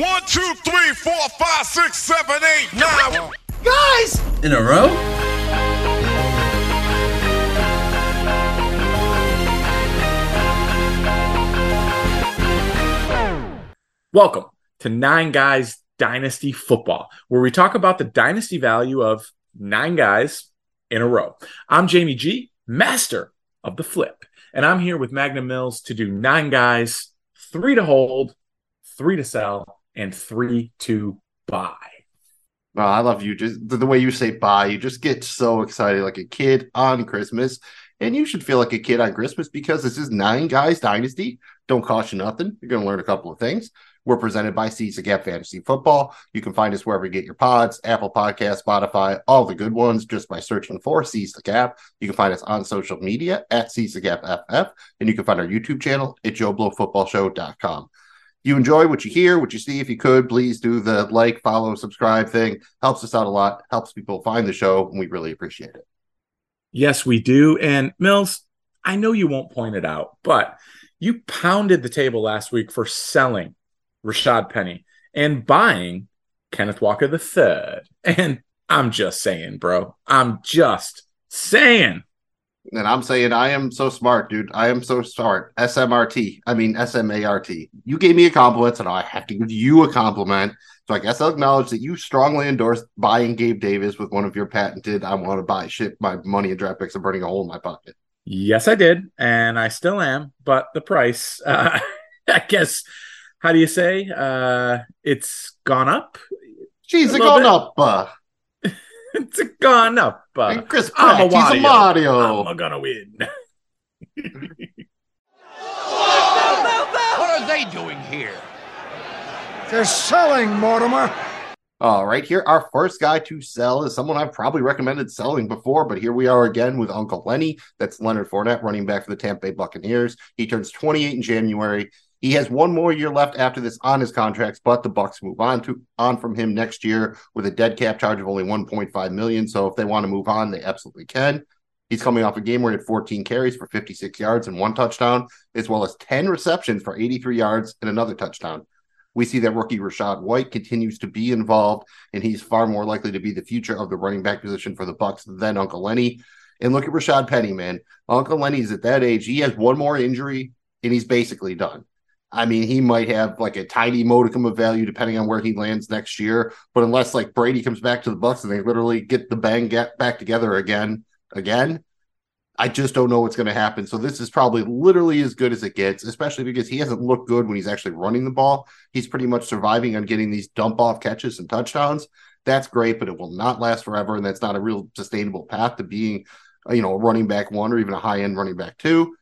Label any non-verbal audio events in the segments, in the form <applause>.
One, two, three, four, five, six, seven, eight, nine. Guys! In a row? Welcome to Nine Guys Dynasty Football, where we talk about the dynasty value of nine guys in a row. I'm Jamie G, master of the flip, and I'm here with Magnum Mills to do nine guys, three to hold, three to sell, and three to buy. Oh, I love you. Just the, way you say bye, you just get so excited like a kid on Christmas. And you should feel like a kid on Christmas because this is Nine Guys Dynasty. Don't cost you nothing. You're going to learn a couple of things. We're presented by Seize the Gap Fantasy Football. You can find us wherever you get your pods, Apple Podcast, Spotify, all the good ones, just by searching for Seize the Gap. You can find us on social media at Seize the Gap FF, and you can find our YouTube channel at JoeBlowFootballShow.com. You enjoy what you hear, what you see. If you could, please do the like, follow, subscribe thing. Helps us out a lot, helps people find the show, and we really appreciate it. Yes, we do. And Mills, I know you won't point it out, but you pounded the table last week for selling Rashad Penny and buying Kenneth Walker the third. <laughs> And I'm just saying, bro. I'm just saying. And I'm saying I am so smart, dude. I am so smart. SMRT. I mean SMART. You gave me a compliment, so now I have to give you a compliment. So I guess I'll acknowledge that you strongly endorsed buying Gabe Davis with one of your patented I want to buy shit my money and draft picks and burning a hole in my pocket. Yes, I did, and I still am. But the price, uh, <laughs> I guess, how do you say? Uh, it's gone up. Jeez, it going bit. up. Uh, It's gone up. Uh, and Chris I'm a Pratt, he's a Mario. I'm gonna win. <laughs> What are they doing here? They're selling, Mortimer. All right, here our first guy to sell is someone I've probably recommended selling before, but here we are again with Uncle Lenny. That's Leonard Fournette, running back for the Tampa Bay Buccaneers. He turns 28 in January. He has one more year left after this on his contracts, but the Bucks move on to on from him next year with a dead cap charge of only 1.5 million. So if they want to move on, they absolutely can. He's coming off a game where he had 14 carries for 56 yards and one touchdown, as well as 10 receptions for 83 yards and another touchdown. We see that rookie Rachaad White continues to be involved, and he's far more likely to be the future of the running back position for the Bucks than Uncle Lenny. And look at Rashad Penny, man. Uncle Lenny's at that age. He has one more injury, and he's basically done. I mean, he might have like a tiny modicum of value depending on where he lands next year. But unless like Brady comes back to the Bucks and they literally get the bang get back together again, again, I just don't know what's going to happen. So this is probably literally as good as it gets, especially because he hasn't looked good when he's actually running the ball. He's pretty much surviving on getting these dump off catches and touchdowns. That's great, but it will not last forever, and that's not a real sustainable path to being, you know, a running back one or even a high end running back two.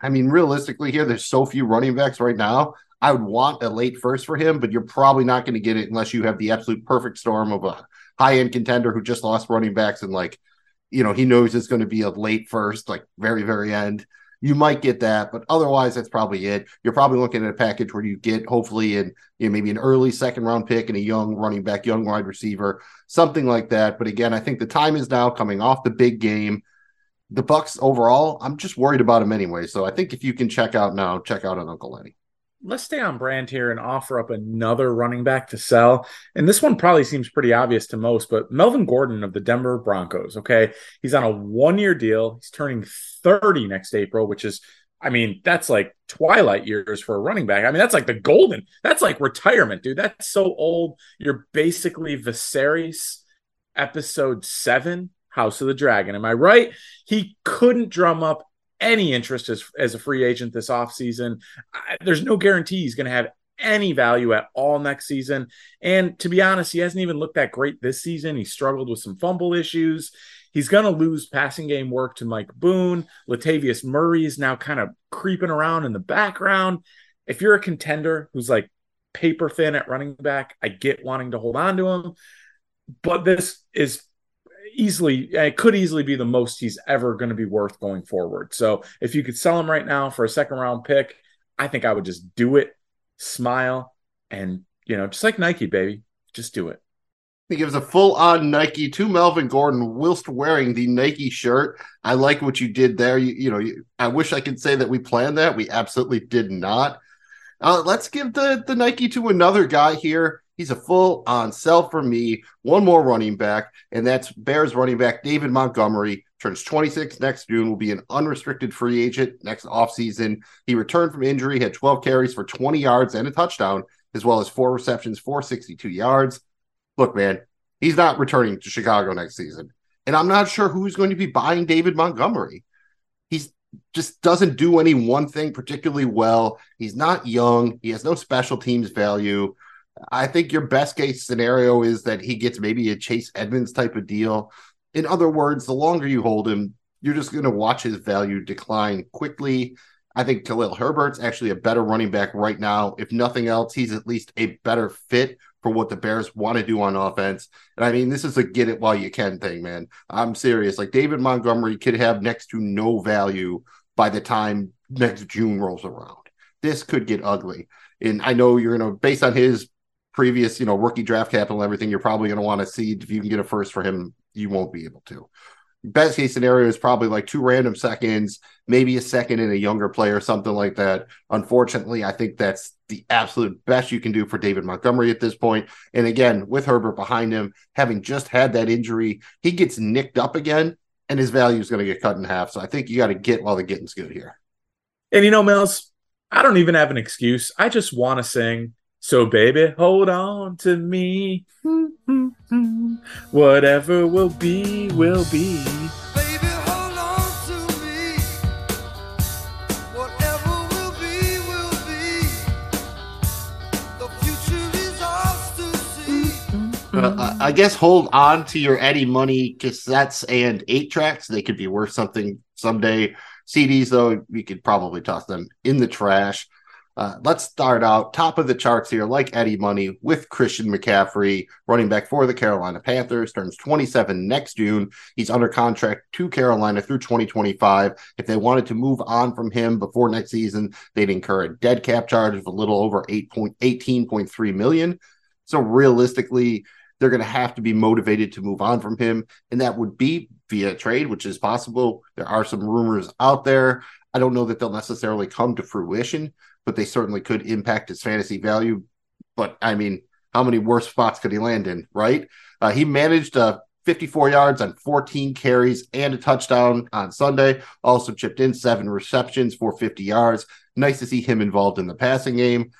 I mean, realistically, here there's so few running backs right now. I would want a late first for him, but you're probably not going to get it unless you have the absolute perfect storm of a high end contender who just lost running backs and like you know, he knows it's going to be a late first, like very, very end. You might get that, but otherwise, that's probably it. You're probably looking at a package where you get hopefully in you know, maybe an early second round pick and a young running back, young wide receiver, something like that. But again, I think the time is now coming off the big game. The Bucks overall, I'm just worried about him anyway. So I think if you can check out now, check out on Uncle Lenny. let's stay on brand here and offer up another running back to sell. And this one probably seems pretty obvious to most, but Melvin Gordon of the Denver Broncos. Okay. He's on a one year deal. He's turning 30 next April, which is, I mean, that's like twilight years for a running back. I mean, that's like the golden, that's like retirement, dude. That's so old. You're basically Viserys episode seven, House of the Dragon. Am I right? He couldn't drum up any interest as, as a free agent this offseason. There's no guarantee he's going to have any value at all next season. And to be honest, he hasn't even looked that great this season. He struggled with some fumble issues. He's going to lose passing game work to Mike Boone. Latavius Murray is now kind of creeping around in the background. If you're a contender who's like paper thin at running back, I get wanting to hold on to him. But this is easily it could easily be the most he's ever going to be worth going forward. So if you could sell him right now for a second round pick, I think I would just do it, smile, and you know, just like Nike, baby, just do it. He gives a full on Nike to Melvin Gordon whilst wearing the Nike shirt. I like what you did there. You, you know, you, I wish I could say that we planned that. We absolutely did not. Uh, let's give the, the Nike to another guy here. He's a full on sell for me. One more running back, and that's Bears running back David Montgomery. Turns 26 next June, will be an unrestricted free agent next offseason. He returned from injury, had 12 carries for 20 yards and a touchdown, as well as four receptions, 462 yards. Look, man, he's not returning to Chicago next season. And I'm not sure who's going to be buying David Montgomery. He's just doesn't do any one thing particularly well. He's not young. He has no special teams value. I think your best case scenario is that he gets maybe a Chase Edmonds type of deal. In other words, the longer you hold him, you're just going to watch his value decline quickly. I think Khalil Herbert's actually a better running back right now. If nothing else, he's at least a better fit for what the Bears want to do on offense. And I mean, this is a get it while you can thing, man. I'm serious. Like David Montgomery could have next to no value by the time next June rolls around. This could get ugly. And I know you're going to, based on his previous, you know, rookie draft capital and everything, you're probably going to want to see if you can get a first for him. You won't be able to. Best case scenario is probably like two random seconds, maybe a second in a younger player, something like that. Unfortunately, I think that's the absolute best you can do for David Montgomery at this point. And again, with Herbert behind him, having just had that injury, he gets nicked up again and his value is going to get cut in half. So I think you got to get while the getting's good here. And you know, Mills, I don't even have an excuse. I just want to sing. So, baby, hold on to me. Whatever will be, will be. Baby, hold on to me. Whatever will be, will be. The future is ours to see. Uh, I I guess hold on to your Eddie Money cassettes and eight tracks. They could be worth something someday. CDs, though, we could probably toss them in the trash. Uh, let's start out top of the charts here, like Eddie Money, with Christian McCaffrey, running back for the Carolina Panthers, turns 27 next June. He's under contract to Carolina through 2025. If they wanted to move on from him before next season, they'd incur a dead cap charge of a little over 8.18.3 million. So realistically, they're going to have to be motivated to move on from him, and that would be via trade, which is possible. There are some rumors out there. I don't know that they'll necessarily come to fruition, but they certainly could impact his fantasy value. But I mean, how many worse spots could he land in, right? Uh, he managed uh, 54 yards on 14 carries and a touchdown on Sunday. Also chipped in seven receptions for 50 yards. Nice to see him involved in the passing game.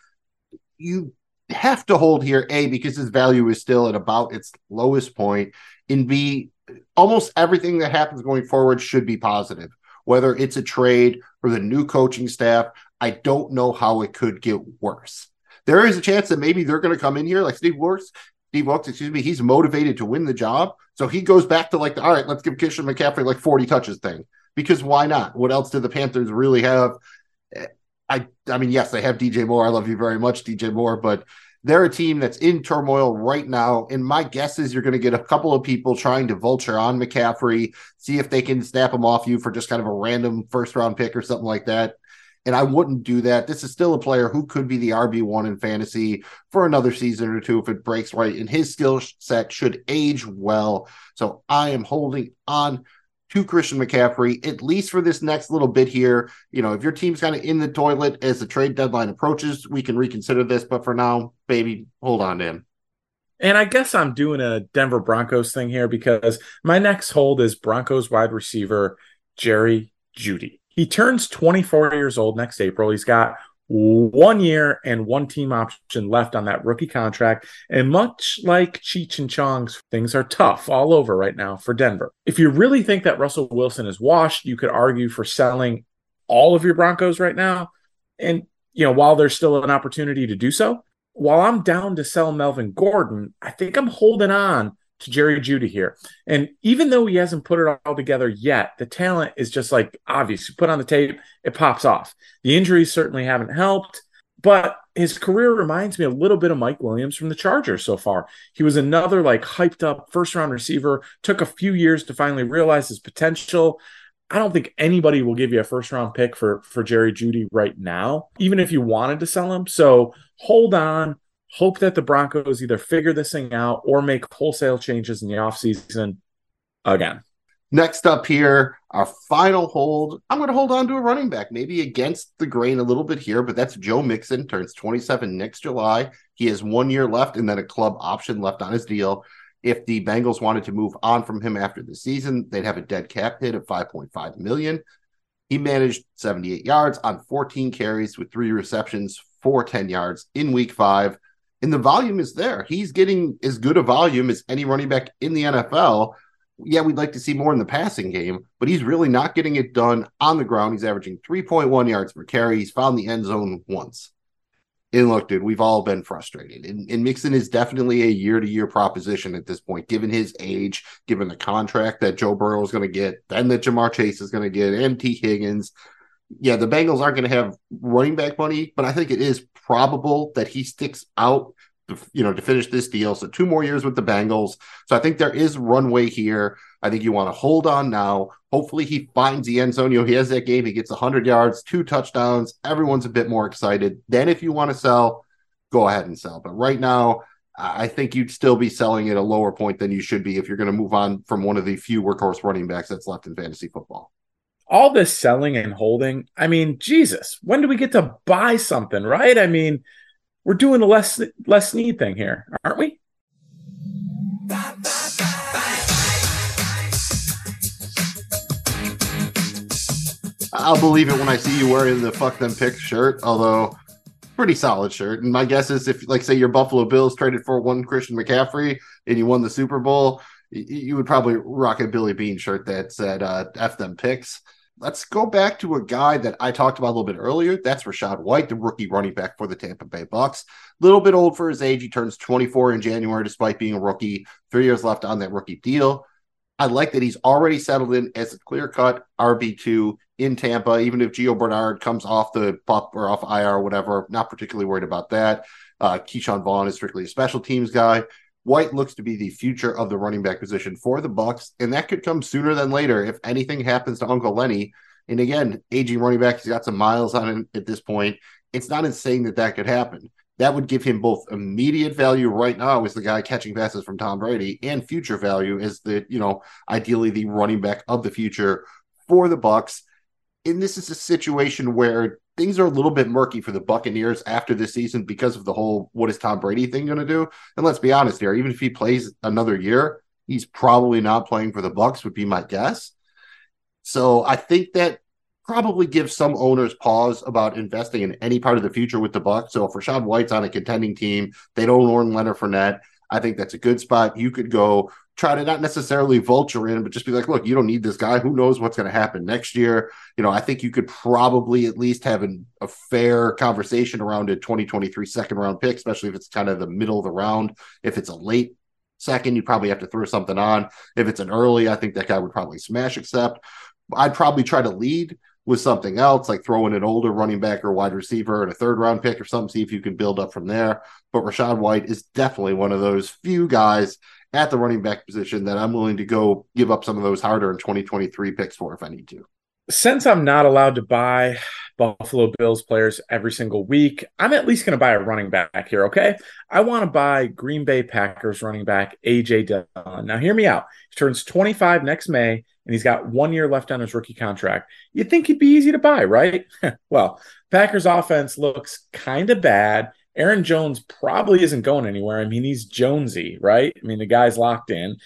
You have to hold here, A, because his value is still at about its lowest point. and B, almost everything that happens going forward should be positive. Whether it's a trade or the new coaching staff, I don't know how it could get worse. There is a chance that maybe they're going to come in here like Steve Works. Steve Wilkes, excuse me, he's motivated to win the job. So he goes back to like, the, all right, let's give Christian McCaffrey like 40 touches thing. Because why not? What else do the Panthers really have? I I mean, yes, they have DJ Moore. I love you very much, DJ Moore, but they're a team that's in turmoil right now. And my guess is you're going to get a couple of people trying to vulture on McCaffrey, see if they can snap him off you for just kind of a random first round pick or something like that. And I wouldn't do that. This is still a player who could be the RB1 in fantasy for another season or two if it breaks right. And his skill set should age well. So I am holding on to Christian McCaffrey, at least for this next little bit here. You know, if your team's kind of in the toilet as the trade deadline approaches, we can reconsider this. But for now, baby, hold on to him. And I guess I'm doing a Denver Broncos thing here because my next hold is Broncos wide receiver Jerry Jeudy. He turns 24 years old next April. He's got one year and one team option left on that rookie contract. And much like Cheech and Chong's, things are tough all over right now for Denver. If you really think that Russell Wilson is washed, you could argue for selling all of your Broncos right now. And, you know, while there's still an opportunity to do so, while I'm down to sell Melvin Gordon, I think I'm holding on to Jerry Jeudy here. And even though he hasn't put it all together yet, the talent is just like obvious. You put on the tape, it pops off. The injuries certainly haven't helped, but his career reminds me a little bit of Mike Williams from the Chargers so far. He was another like hyped up first round receiver, took a few years to finally realize his potential. I don't think anybody will give you a first round pick for for Jerry Jeudy right now, even if you wanted to sell him. So hold on hope that the Broncos either figure this thing out or make wholesale changes in the offseason again. Next up here, our final hold. I'm going to hold on to a running back, maybe against the grain a little bit here, but that's Joe Mixon, turns 27 next July. He has one year left and then a club option left on his deal. If the Bengals wanted to move on from him after the season, they'd have a dead cap hit of 5.5 million. He managed 78 yards on 14 carries with three receptions for 10 yards in week five. And the volume is there. He's getting as good a volume as any running back in the NFL. Yeah, we'd like to see more in the passing game, but he's really not getting it done on the ground. He's averaging 3.1 yards per carry. He's found the end zone once. And look, dude, we've all been frustrated. And, and Mixon is definitely a year to year proposition at this point, given his age, given the contract that Joe Burrow is going to get, then that Ja'Marr Chase is going to get, and Tee Higgins. Yeah, the Bengals aren't going to have running back money, but I think it is probable that he sticks out, you know, to finish this deal. So two more years with the Bengals. So I think there is runway here. I think you want to hold on now. Hopefully he finds the end zone. You know, he has that game. He gets 100 yards, two touchdowns. Everyone's a bit more excited. Then if you want to sell, go ahead and sell. But right now, I think you'd still be selling at a lower point than you should be if you're going to move on from one of the few workhorse running backs that's left in fantasy football. All this selling and holding, I mean, Jesus, when do we get to buy something, right? I mean, we're doing the less Les Snead thing here, aren't we? I'll believe it when I see you wearing the fuck them pick shirt, although pretty solid shirt. And my guess is if like say your Buffalo Bills traded for one Christian McCaffrey and you won the Super Bowl, you would probably rock a Billy Beane shirt that said uh, F them picks. Let's go back to a guy that I talked about a little bit earlier. That's Rachaad White, the rookie running back for the Tampa Bay Bucks. A Little bit old for his age. He turns 24 in January, despite being a rookie. Three years left on that rookie deal. I like that he's already settled in as a clear cut RB2 in Tampa, even if Gio Bernard comes off the pup or off IR or whatever. Not particularly worried about that. Uh, Ke'Shawn Vaughn is strictly a special teams guy. White looks to be the future of the running back position for the Bucks, and that could come sooner than later if anything happens to Uncle Lenny. And again, aging running back, he's got some miles on him at this point. It's not insane that that could happen. That would give him both immediate value right now as the guy catching passes from Tom Brady, and future value as the you know ideally the running back of the future for the Bucks. And this is a situation where things are a little bit murky for the Buccaneers after this season because of the whole what is Tom Brady thing going to do? And let's be honest here, even if he plays another year, he's probably not playing for the Bucks would be my guess. So I think that probably gives some owners pause about investing in any part of the future with the Bucks. So if Rachaad White's on a contending team, they don't own Leonard Fournette. I think that's a good spot. You could go try to not necessarily vulture in, but just be like, look, you don't need this guy. Who knows what's going to happen next year? You know, I think you could probably at least have an, a fair conversation around a 2023 second round pick, especially if it's kind of the middle of the round. If it's a late second, you probably have to throw something on. If it's an early, I think that guy would probably smash accept. I'd probably try to lead with something else, like throwing an older running back or wide receiver and a third round pick or something, see if you can build up from there. But Rachaad White is definitely one of those few guys at the running back position that I'm willing to go give up some of those harder in 2023 picks for if I need to. Since I'm not allowed to buy Buffalo Bills players every single week, I'm at least going to buy a running back here, okay? I want to buy Green Bay Packers running back AJ Dillon. Now, hear me out. He turns 25 next May and he's got one year left on his rookie contract. You'd think he'd be easy to buy, right? <laughs> well, Packers offense looks kind of bad. Aaron Jones probably isn't going anywhere. I mean, he's Jonesy, right? I mean, the guy's locked in.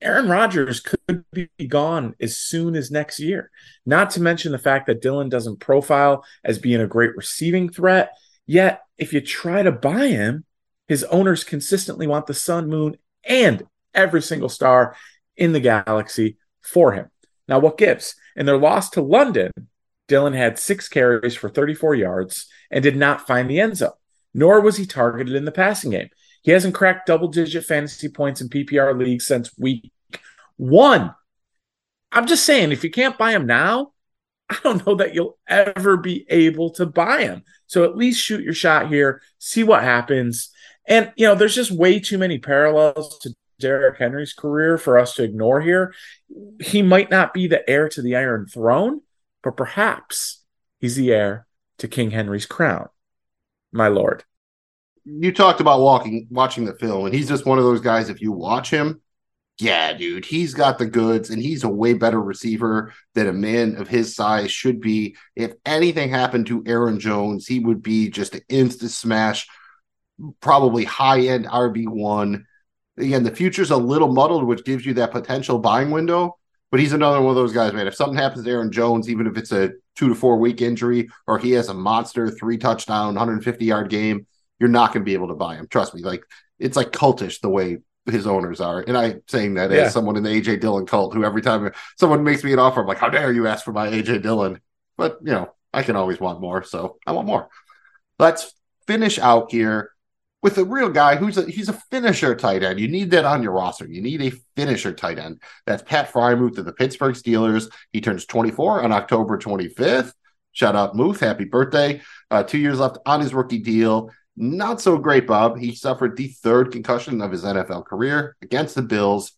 Aaron Rodgers could be gone as soon as next year. Not to mention the fact that Dillon doesn't profile as being a great receiving threat. Yet, if you try to buy him, his owners consistently want the sun, moon, and every single star in the galaxy for him. Now, what gives? In their loss to London, Dillon had six carries for 34 yards and did not find the end zone, nor was he targeted in the passing game. He hasn't cracked double digit fantasy points in PPR leagues since week one. I'm just saying, if you can't buy him now, I don't know that you'll ever be able to buy him. So at least shoot your shot here, see what happens. And, you know, there's just way too many parallels to Derrick Henry's career for us to ignore here. He might not be the heir to the Iron Throne, but perhaps he's the heir to King Henry's crown. My lord. You talked about walking, watching the film, and he's just one of those guys. If you watch him, yeah, dude, he's got the goods and he's a way better receiver than a man of his size should be. If anything happened to Aaron Jones, he would be just an instant smash, probably high end RB1. Again, the future's a little muddled, which gives you that potential buying window. But he's another one of those guys, man. If something happens to Aaron Jones, even if it's a two to four week injury or he has a monster three touchdown, 150 yard game, you're not going to be able to buy him. Trust me. Like it's like cultish the way his owners are. And I'm saying that Yeah. as someone in the AJ Dillon cult who every time someone makes me an offer, I'm like, how dare you ask for my AJ Dillon? But you know, I can always want more. So I want more. Let's finish out here with a real guy who's a he's a finisher tight end. You need that on your roster. You need a finisher tight end. That's Pat Freiermuth of the Pittsburgh Steelers. He turns 24 on October 25th. Shout out Muth, happy birthday. Uh, two years left on his rookie deal. Not so great, Bob. He suffered the third concussion of his NFL career against the Bills.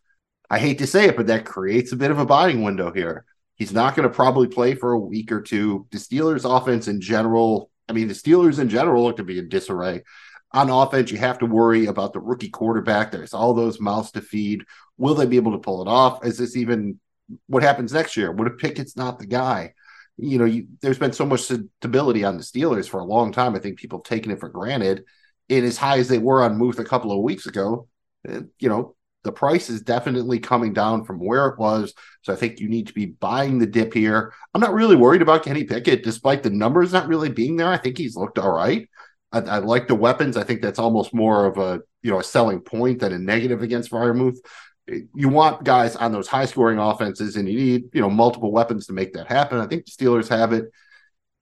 I hate to say it, but that creates a bit of a buying window here. He's not going to probably play for a week or two. The Steelers' offense in general, I mean, the Steelers in general look to be in disarray. On offense, you have to worry about the rookie quarterback. There's all those mouths to feed. Will they be able to pull it off? Is this even what happens next year? What if Pickett's not the guy? You know, you, there's been so much stability on the Steelers for a long time. I think people have taken it for granted. And as high as they were on Muth a couple of weeks ago, eh, you know, the price is definitely coming down from where it was. So I think you need to be buying the dip here. I'm not really worried about Kenny Pickett, despite the numbers not really being there. I think he's looked all right. I, I like the weapons. I think that's almost more of a you know a selling point than a negative against Freiermuth. You want guys on those high scoring offenses, and you need you know multiple weapons to make that happen. I think the Steelers have it.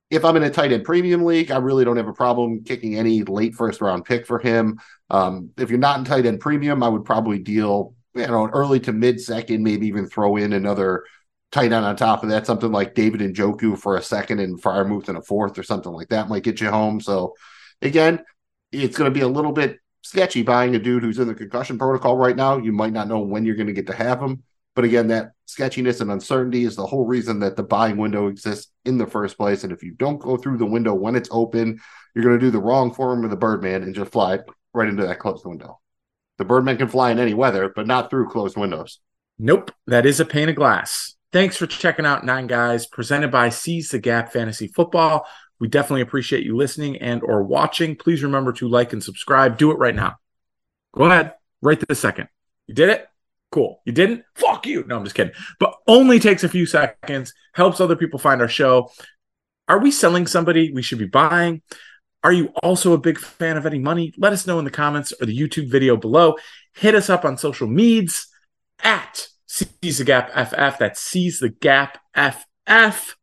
If I'm in a tight end premium league, I really don't have a problem kicking any late first round pick for him. Um, if you're not in tight end premium, I would probably deal you know an early to mid second, maybe even throw in another tight end on top of that, something like David Njoku for a second and Freiermuth in a fourth or something like that might get you home. So again, it's going to be a little bit sketchy buying a dude who's in the concussion protocol right now. You might not know when you're going to get to have him. But again, that sketchiness and uncertainty is the whole reason that the buying window exists in the first place. And if you don't go through the window when it's open, you're going to do the wrong form of the Birdman and just fly right into that closed window. The Birdman can fly in any weather, but not through closed windows. Nope, that is a pane of glass. Thanks for checking out Nine Guys, presented by Seize the Gap Fantasy Football. We definitely appreciate you listening and or watching. Please remember to like and subscribe. Do it right now. Go ahead, right this second. You did it? Cool. You didn't? Fuck you. No, I'm just kidding. But only takes a few seconds, helps other people find our show. Are we selling somebody we should be buying? Are you also a big fan of Eddie Money? Let us know in the comments or the YouTube video below. Hit us up on social medias at Seize the Gap FF. That's Seize the Gap FF.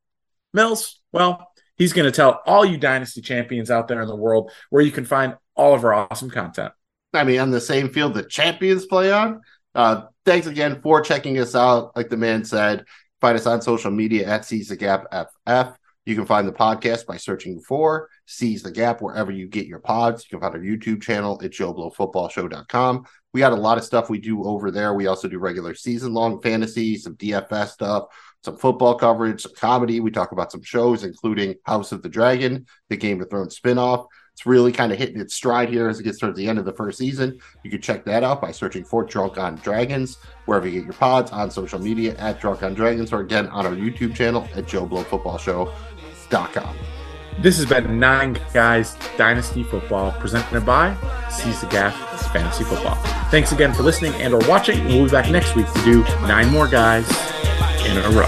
Mills, well, he's going to tell all you Dynasty champions out there in the world where you can find all of our awesome content. I mean, on the same field the champions play on. Uh, thanks again for checking us out. Like the man said, find us on social media at Seize the Gap FF. You can find the podcast by searching for Seize the Gap wherever you get your pods. You can find our YouTube channel at JoeBlowFootballShow.com. We got a lot of stuff we do over there. We also do regular season long fantasy, some DFS stuff, some football coverage, some comedy. We talk about some shows, including House of the Dragon, the Game of Thrones spinoff. It's really kind of hitting its stride here as it gets towards the end of the first season. You can check that out by searching for Drunk on Dragons, wherever you get your pods, on social media at Drunk on Dragons, or again on our YouTube channel at JoeBlowFootballShow.com. This has been Nine Guys Dynasty Football presented by Seize the Gap Fantasy Football. Thanks again for listening and or watching. We'll be back next week to do nine more guys in a row.